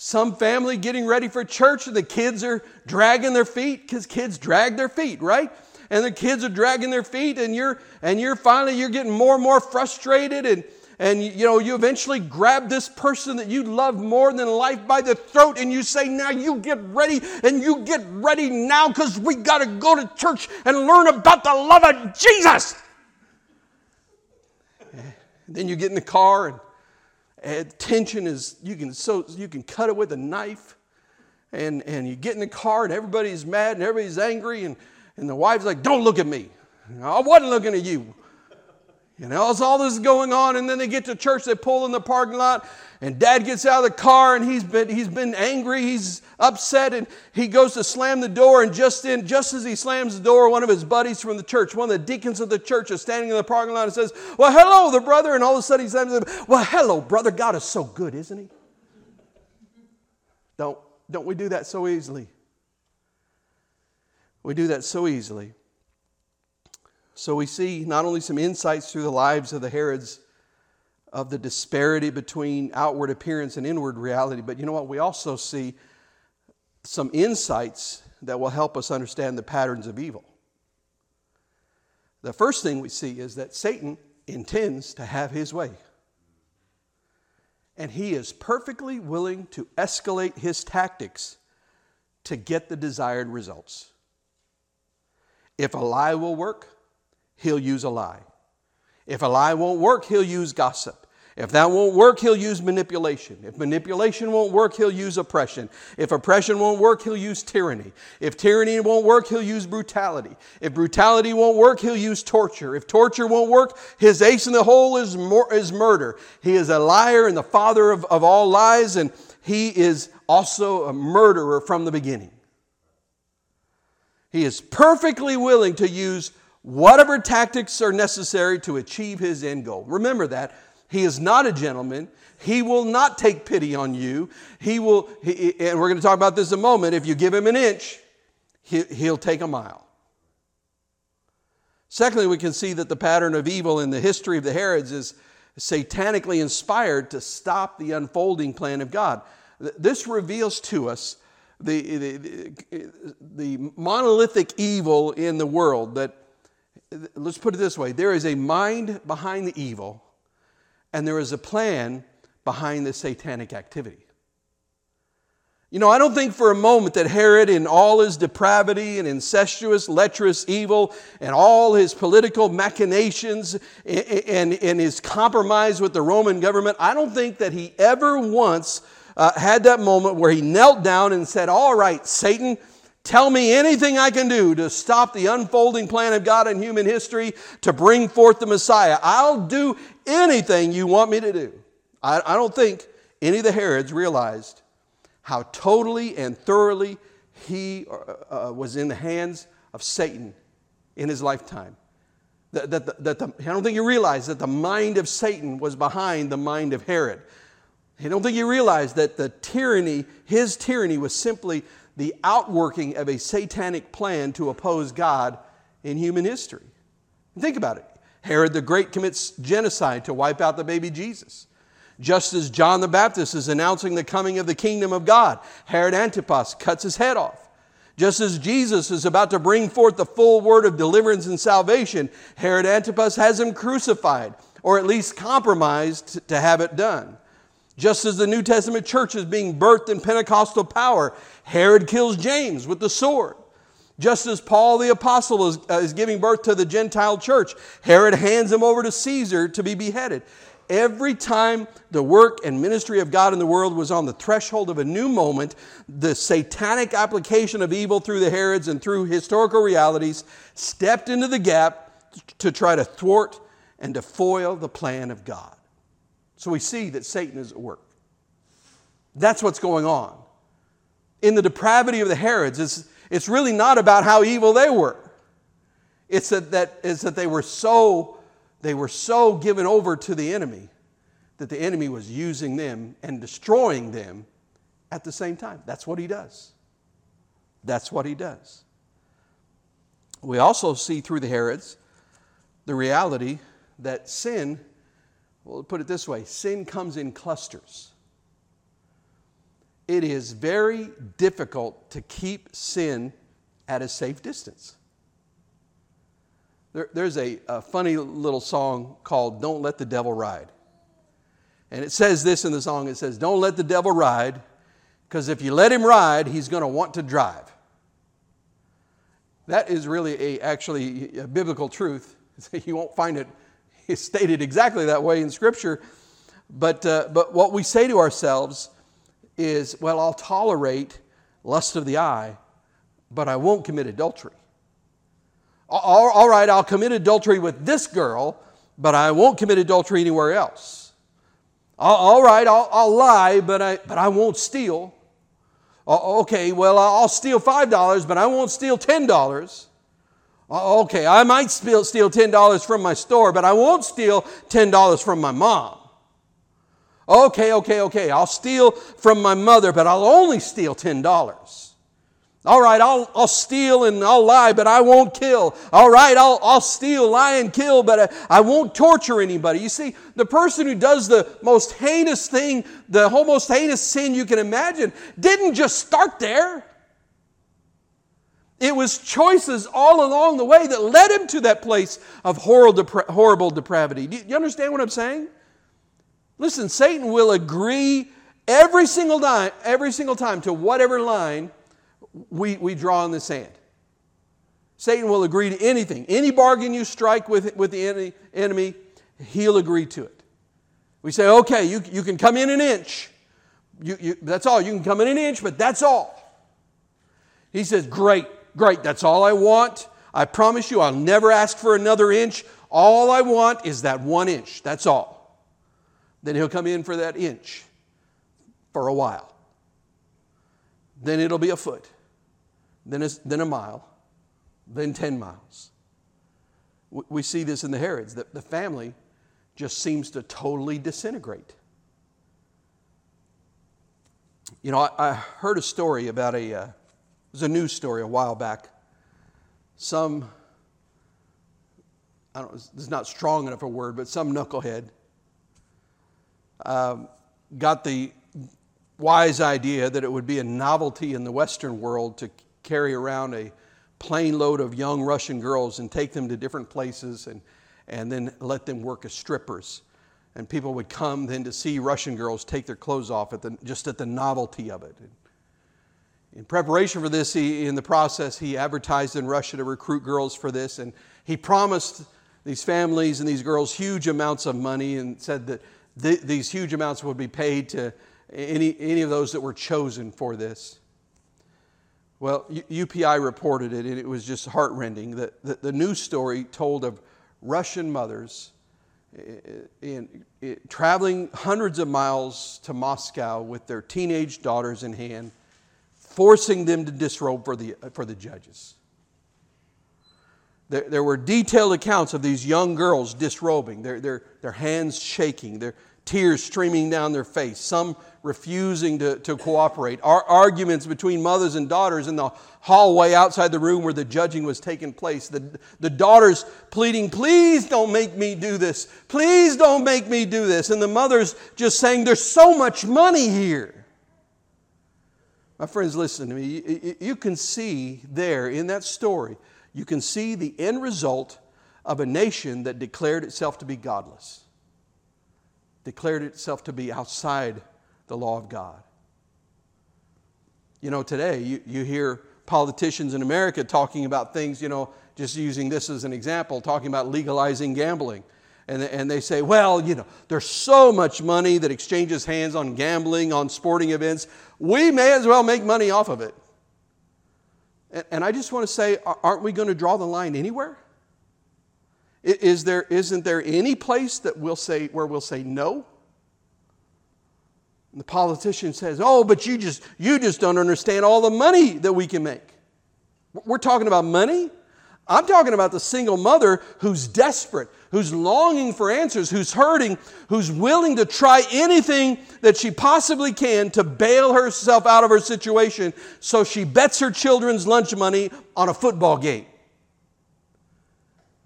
some family getting ready for church and the kids are dragging their feet because kids drag their feet, right? And the kids are dragging their feet and you're and you're finally you're getting more and more frustrated and and you know you eventually grab this person that you love more than life by the throat and you say now you get ready and you get ready now because we got to go to church and learn about the love of jesus. Then you get in the car and, and tension is you can so you can cut it with a knife and and you get in the car and everybody's mad and everybody's angry and and the wife's like don't look at me i wasn't looking at you you know, as all this is going on, and then they get to church, they pull in the parking lot, and dad gets out of the car and he's been, he's been angry, he's upset, and he goes to slam the door, and just in, just as he slams the door, one of his buddies from the church, one of the deacons of the church, is standing in the parking lot and says, Well, hello, the brother, and all of a sudden he says, Well, hello, brother. God is so good, isn't he? Don't, don't we do that so easily? We do that so easily. So we see not only some insights through the lives of the Herods of the disparity between outward appearance and inward reality, but you know what? We also see some insights that will help us understand the patterns of evil. The first thing we see is that Satan intends to have his way. And he is perfectly willing to escalate his tactics to get the desired results. If a lie will work, he'll use a lie. If a lie won't work, he'll use gossip. If that won't work, he'll use manipulation. If manipulation won't work, he'll use oppression. If oppression won't work, he'll use tyranny. If tyranny won't work, he'll use brutality. If brutality won't work, he'll use torture. If torture won't work, his ace in the hole is, is murder. He is a liar and the father of, of all lies, and he is also a murderer from the beginning. He is perfectly willing to use whatever tactics are necessary to achieve his end goal. Remember that. He is not a gentleman. He will not take pity on you. He will, he, and we're going to talk about this in a moment. If you give him an inch, he, he'll take a mile. Secondly, we can see that the pattern of evil in the history of the Herods is satanically inspired to stop the unfolding plan of God. This reveals to us the, the, the, monolithic evil in the world that, let's put it this way there is a mind behind the evil, and there is a plan behind the satanic activity. You know, I don't think for a moment that Herod, in all his depravity and incestuous, lecherous evil, and all his political machinations and, and, and his compromise with the Roman government, I don't think that he ever once uh, had that moment where he knelt down and said, All right, Satan, tell me anything I can do to stop the unfolding plan of God in human history to bring forth the Messiah. I'll do anything you want me to do. I, I don't think any of the Herods realized how totally and thoroughly he uh, uh, was in the hands of Satan in his lifetime. That, that, that the, I don't think you realize that the mind of Satan was behind the mind of Herod. I don't think he realized that the tyranny, his tyranny, was simply the outworking of a satanic plan to oppose God in human history. Think about it. Herod the Great commits genocide to wipe out the baby Jesus. Just as John the Baptist is announcing the coming of the kingdom of God, Herod Antipas cuts his head off. Just as Jesus is about to bring forth the full word of deliverance and salvation, Herod Antipas has him crucified, or at least compromised to have it done. Just as the New Testament church is being birthed in Pentecostal power, Herod kills James with the sword. Just as Paul the apostle is, uh, is giving birth to the Gentile church, Herod hands him over to Caesar to be beheaded. Every time the work and ministry of God in the world was on the threshold of a new moment, the satanic application of evil through the Herods and through historical realities stepped into the gap to try to thwart and to foil the plan of God. So we see that Satan is at work. That's what's going on. In the depravity of the Herods, it's, it's really not about how evil they were. It's that, that, it's that they, were so, they were so given over to the enemy that the enemy was using them and destroying them at the same time. That's what he does. That's what he does. We also see through the Herods the reality that sin well, put it this way sin comes in clusters. It is very difficult to keep sin at a safe distance. There, there's a, a funny little song called Don't Let the Devil Ride. And it says this in the song it says, Don't let the devil ride, because if you let him ride, he's going to want to drive. That is really a, actually a biblical truth. you won't find it is stated exactly that way in Scripture. But, uh, but what we say to ourselves is, well, I'll tolerate lust of the eye, but I won't commit adultery. all, all right, I'll commit adultery with this girl, but I won't commit adultery anywhere else. all right, I'll, I'll, lie, but I, but I won't steal. okay, well, I'll steal $5, but I won't steal $10. Uh, okay, I might steal $10 from my store, but I won't steal $10 from my mom. Okay, okay, okay, I'll steal from my mother, but I'll only steal $10. All right, I'll, I'll steal and I'll lie, but I won't kill. All right, I'll, I'll steal, lie, and kill, but I, I won't torture anybody. You see, the person who does the most heinous thing, the most heinous sin you can imagine, didn't just start there. It was choices all along the way that led him to that place of horrible, depra- horrible depravity. Do you understand what I'm saying? Listen, Satan will agree every single time, every single time to whatever line we, we draw in the sand. Satan will agree to anything. Any bargain you strike with, with the enemy, enemy, he'll agree to it. We say, okay, you, you can come in an inch. You, you, that's all. You can come in an inch, but that's all. He says, great, great. That's all I want. I promise you, I'll never ask for another inch. All I want is that one inch. That's all. Then he'll come in for that inch for a while. Then it'll be a foot, then a, then a mile, then 10 miles. We see this in the Herods, that the family just seems to totally disintegrate. You know, I, I heard a story about a, uh, it was a news story a while back. Some, I don't this is not strong enough a word, but some knucklehead um, got the wise idea that it would be a novelty in the Western world to carry around a plane load of young Russian girls and take them to different places and, and then let them work as strippers. And people would come then to see Russian girls take their clothes off at the, just at the novelty of it. In preparation for this, he, in the process, he advertised in Russia to recruit girls for this, and he promised these families and these girls huge amounts of money and said that th- these huge amounts would be paid to any, any of those that were chosen for this. Well, UPI reported it, and it was just heartrending. The, the, the news story told of Russian mothers eh, eh, in, in, in, traveling hundreds of miles to Moscow with their teenage daughters in hand, forcing them to disrobe for the, for the judges. There, there were detailed accounts of these young girls disrobing, their, their, their hands shaking, their, tears streaming down their face, some refusing to, to cooperate, Our arguments between mothers and daughters in the hallway outside the room where the judging was taking place, the, the daughters pleading, Please don't make me do this, please don't make me do this, and the mothers just saying, There's so much money here. My friends, listen to me. You can see there in that story, you can see the end result of a nation that declared itself to be godless declared itself to be outside the law of God. You know, today you, you hear politicians in America talking about things, you know, just using this as an example, talking about legalizing gambling. And, and they say, well, you know, there's so much money that exchanges hands on gambling, on sporting events. We may as well make money off of it. And, and I just want to say, aren't we going to draw the line anywhere? Is there, isn't there any place that we'll say, where we'll say no? And the politician says, Oh, but you just, you just don't understand all the money that we can make. We're talking about money. I'm talking about the single mother who's desperate, who's longing for answers, who's hurting, who's willing to try anything that she possibly can to bail herself out of her situation so she bets her children's lunch money on a football game.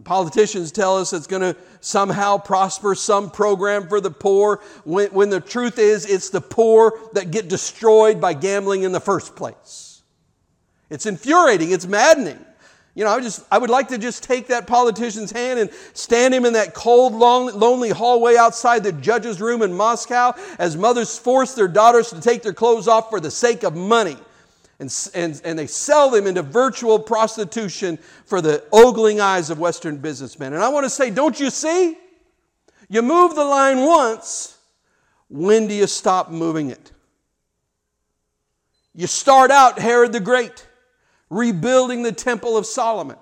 Politicians tell us it's going to somehow prosper some program for the poor, when, when the truth is it's the poor that get destroyed by gambling in the first place. It's infuriating, it's maddening. You know, I, just, I would like to just take that politician's hand and stand him in that cold, long, lonely hallway outside the judge's room in Moscow as mothers force their daughters to take their clothes off for the sake of money and, and, and they sell them into virtual prostitution for the ogling eyes of Western businessmen. And I want to say, don't you see? You move the line once, when do you stop moving it? You start out Herod the Great, rebuilding the Temple of Solomon.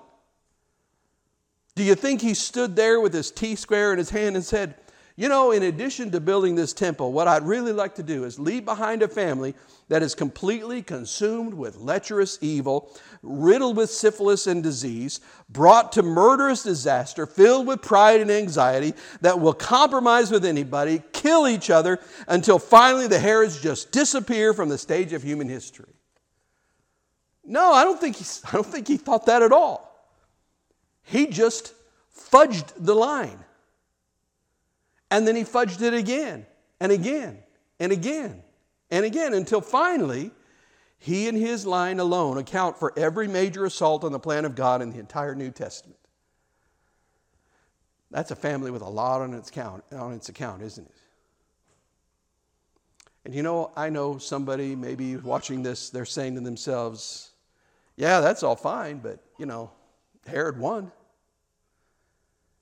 Do you think he stood there with his T square in his hand and said, you know, in addition to building this temple, what I'd really like to do is leave behind a family that is completely consumed with lecherous evil, riddled with syphilis and disease, brought to murderous disaster, filled with pride and anxiety, that will compromise with anybody, kill each other, until finally the Herods just disappear from the stage of human history. No, I don't think he, I don't think he thought that at all. He just fudged the line. And then he fudged it again and again and again and again until finally he and his line alone account for every major assault on the plan of God in the entire New Testament. That's a family with a lot on its account, on its account isn't it? And you know, I know somebody maybe watching this, they're saying to themselves, yeah, that's all fine, but you know, Herod won.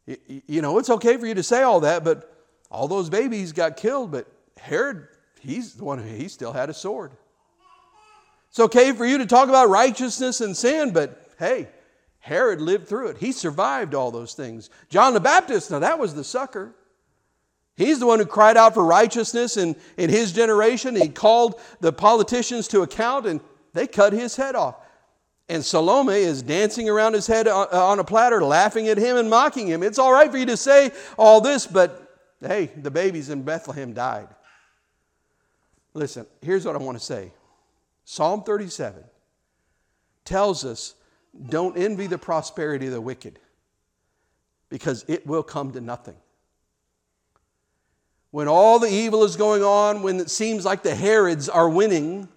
You know, it's okay for you to say all that, but all those babies got killed, but Herod, he's the one who he still had a sword. It's okay for you to talk about righteousness and sin, but hey, Herod lived through it. He survived all those things. John the Baptist, now that was the sucker. He's the one who cried out for righteousness in, in his generation. He called the politicians to account and they cut his head off. And Salome is dancing around his head on a platter, laughing at him and mocking him. It's all right for you to say all this, but hey, the babies in Bethlehem died. Listen, here's what I want to say Psalm 37 tells us don't envy the prosperity of the wicked because it will come to nothing. When all the evil is going on, when it seems like the Herods are winning,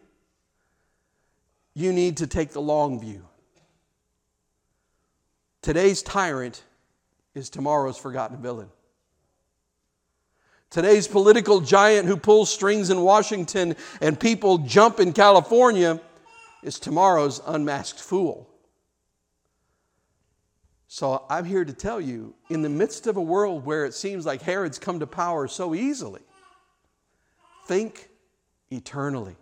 you need to take the long view. Today's tyrant is tomorrow's forgotten villain. Today's political giant who pulls strings in Washington and people jump in California is tomorrow's unmasked fool. So I'm here to tell you in the midst of a world where it seems like Herod's come to power so easily, think eternally.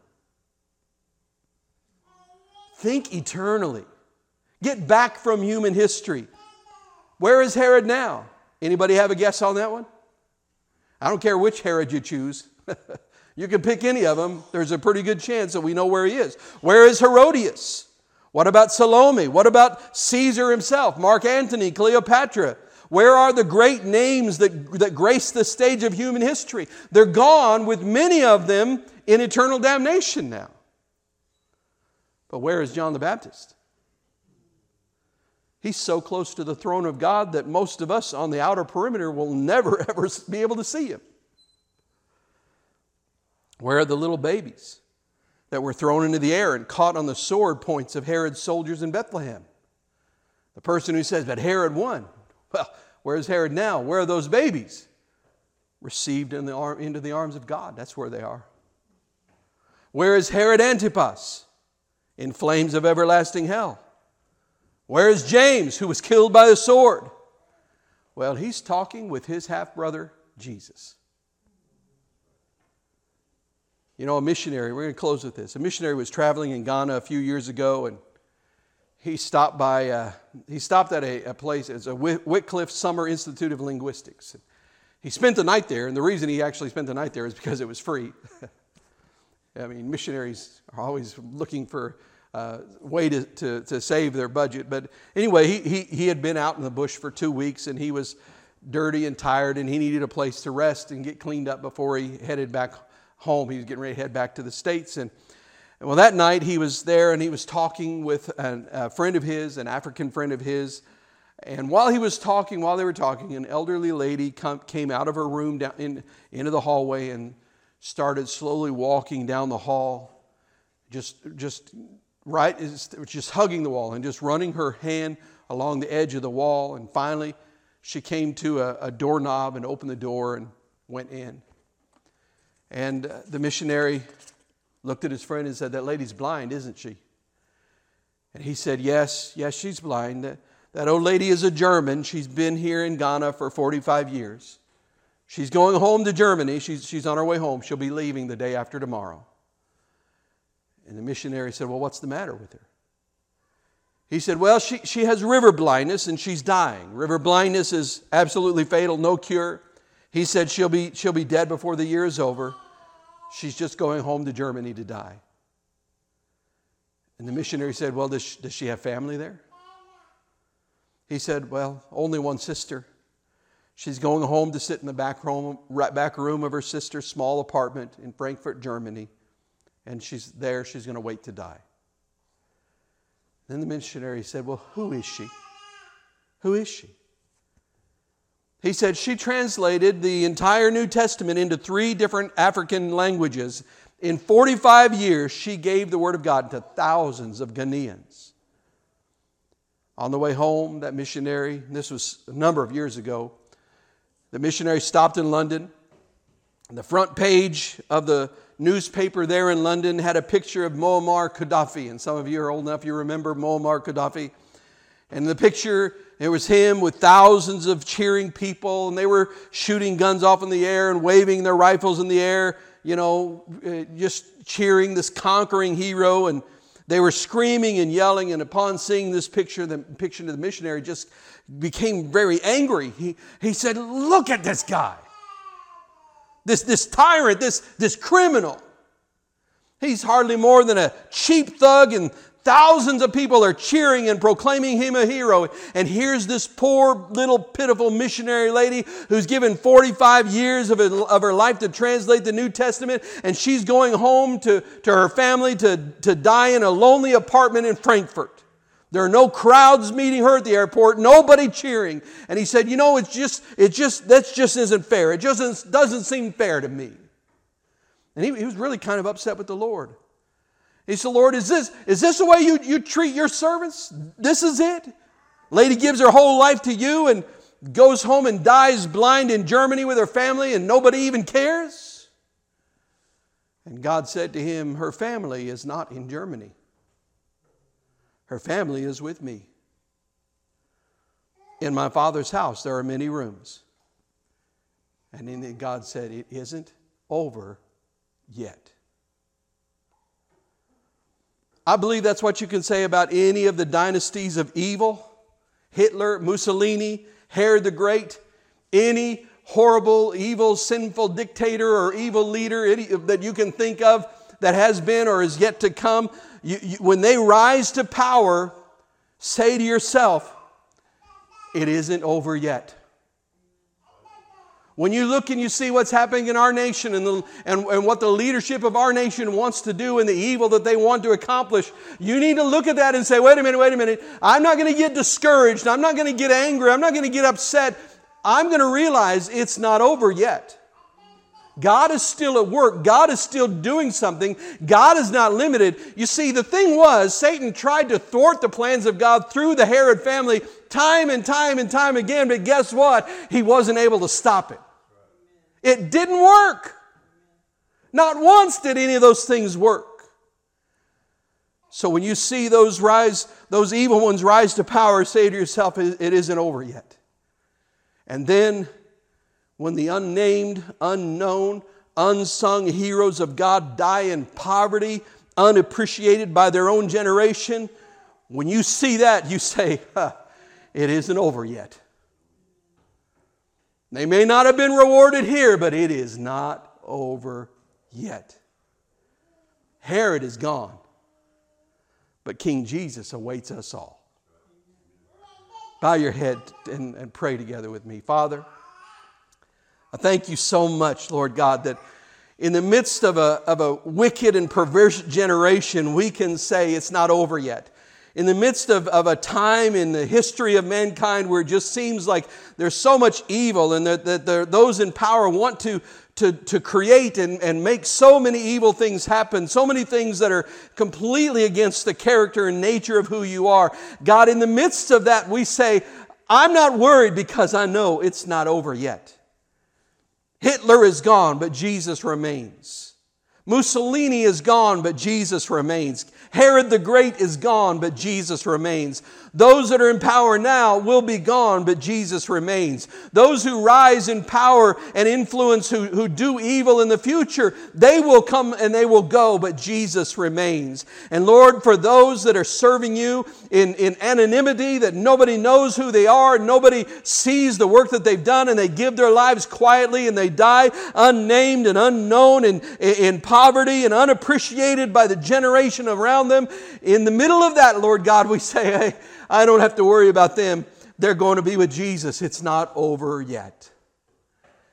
Think eternally. Get back from human history. Where is Herod now? Anybody have a guess on that one? I don't care which Herod you choose. you can pick any of them. There's a pretty good chance that we know where he is. Where is Herodias? What about Salome? What about Caesar himself, Mark Antony, Cleopatra? Where are the great names that, that grace the stage of human history? They're gone, with many of them in eternal damnation now. But where is John the Baptist? He's so close to the throne of God that most of us on the outer perimeter will never, ever be able to see him. Where are the little babies that were thrown into the air and caught on the sword points of Herod's soldiers in Bethlehem? The person who says, But Herod won. Well, where's Herod now? Where are those babies? Received in the arm, into the arms of God. That's where they are. Where is Herod Antipas? In flames of everlasting hell. Where is James, who was killed by the sword? Well, he's talking with his half brother, Jesus. You know, a missionary, we're going to close with this. A missionary was traveling in Ghana a few years ago, and he stopped by, uh, he stopped at a, a place, it's a Wycliffe Summer Institute of Linguistics. He spent the night there, and the reason he actually spent the night there is because it was free. I mean, missionaries are always looking for uh, way to, to, to, save their budget. But anyway, he, he, he had been out in the bush for two weeks and he was dirty and tired and he needed a place to rest and get cleaned up before he headed back home. He was getting ready to head back to the States. And, and well, that night he was there and he was talking with an, a friend of his, an African friend of his. And while he was talking, while they were talking, an elderly lady come, came out of her room down in, into the hallway and started slowly walking down the hall, just, just right is just hugging the wall and just running her hand along the edge of the wall. And finally, she came to a, a doorknob and opened the door and went in. And uh, the missionary looked at his friend and said, That lady's blind, isn't she? And he said, Yes, yes, she's blind. That, that old lady is a German. She's been here in Ghana for 45 years. She's going home to Germany. She's, she's on her way home. She'll be leaving the day after tomorrow. And the missionary said, Well, what's the matter with her? He said, Well, she, she has river blindness and she's dying. River blindness is absolutely fatal, no cure. He said she'll be, she'll be dead before the year is over. She's just going home to Germany to die. And the missionary said, Well, does she, does she have family there? He said, Well, only one sister. She's going home to sit in the back room, back room of her sister's small apartment in Frankfurt, Germany and she's there, she's going to wait to die. Then the missionary said, Well, who is she? Who is she? He said she translated the entire New Testament into three different African languages. In 45 years, she gave the Word of God to thousands of Ghanaians. On the way home, that missionary, this was a number of years ago, the missionary stopped in London. The front page of the newspaper there in London had a picture of Muammar Gaddafi. And some of you are old enough, you remember Muammar Gaddafi. And the picture it was him with thousands of cheering people, and they were shooting guns off in the air and waving their rifles in the air, you know, uh, just cheering this conquering hero. And they were screaming and yelling. And upon seeing this picture, the picture of the missionary just became very angry. He, he said, Look at this guy, this, this tyrant, this, this criminal. He's hardly more than a cheap thug, and thousands of people are cheering and proclaiming him a hero. And here's this poor, little, pitiful missionary lady who's given 45 years of, of her life to translate the New Testament, and she's going home to, to her family to, to die in a lonely apartment in Frankfurt. There are no crowds meeting her at the airport, nobody cheering. And he said, You know, it's just, it just, that just isn't fair. It just doesn't seem fair to me. And he, he was really kind of upset with the Lord. He said, Lord, is this, is this the way you, you treat your servants? This is it? Lady gives her whole life to you and goes home and dies blind in Germany with her family and nobody even cares? And God said to him, Her family is not in Germany. Her family is with me. In my father's house, there are many rooms. And then God said, It isn't over yet. I believe that's what you can say about any of the dynasties of evil Hitler, Mussolini, Herod the Great, any horrible, evil, sinful dictator or evil leader that you can think of that has been or is yet to come. You, you, when they rise to power, say to yourself, it isn't over yet. When you look and you see what's happening in our nation and, the, and, and what the leadership of our nation wants to do and the evil that they want to accomplish, you need to look at that and say, wait a minute, wait a minute. I'm not going to get discouraged. I'm not going to get angry. I'm not going to get upset. I'm going to realize it's not over yet. God is still at work. God is still doing something. God is not limited. You see, the thing was, Satan tried to thwart the plans of God through the Herod family time and time and time again, but guess what? He wasn't able to stop it. It didn't work. Not once did any of those things work. So when you see those rise, those evil ones rise to power, say to yourself, it isn't over yet. And then when the unnamed, unknown, unsung heroes of God die in poverty, unappreciated by their own generation, when you see that, you say, huh, it isn't over yet. They may not have been rewarded here, but it is not over yet. Herod is gone, but King Jesus awaits us all. Bow your head and, and pray together with me. Father, I thank you so much, Lord God, that in the midst of a, of a wicked and perverse generation, we can say it's not over yet in the midst of, of a time in the history of mankind where it just seems like there's so much evil and that, that those in power want to, to, to create and, and make so many evil things happen, so many things that are completely against the character and nature of who you are. God, in the midst of that, we say, I'm not worried because I know it's not over yet. Hitler is gone, but Jesus remains. Mussolini is gone, but Jesus remains. Herod the Great is gone, but Jesus remains. Those that are in power now will be gone, but Jesus remains. Those who rise in power and influence, who, who do evil in the future, they will come and they will go, but Jesus remains. And Lord, for those that are serving you in, in anonymity, that nobody knows who they are, nobody sees the work that they've done, and they give their lives quietly and they die unnamed and unknown and in poverty and unappreciated by the generation around them. In the middle of that, Lord God, we say, hey, I don't have to worry about them. They're going to be with Jesus. It's not over yet.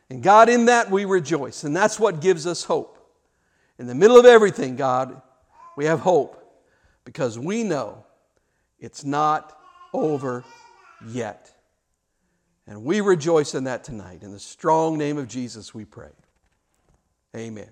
And God, in that we rejoice. And that's what gives us hope. In the middle of everything, God, we have hope because we know it's not over yet. And we rejoice in that tonight. In the strong name of Jesus, we pray. Amen.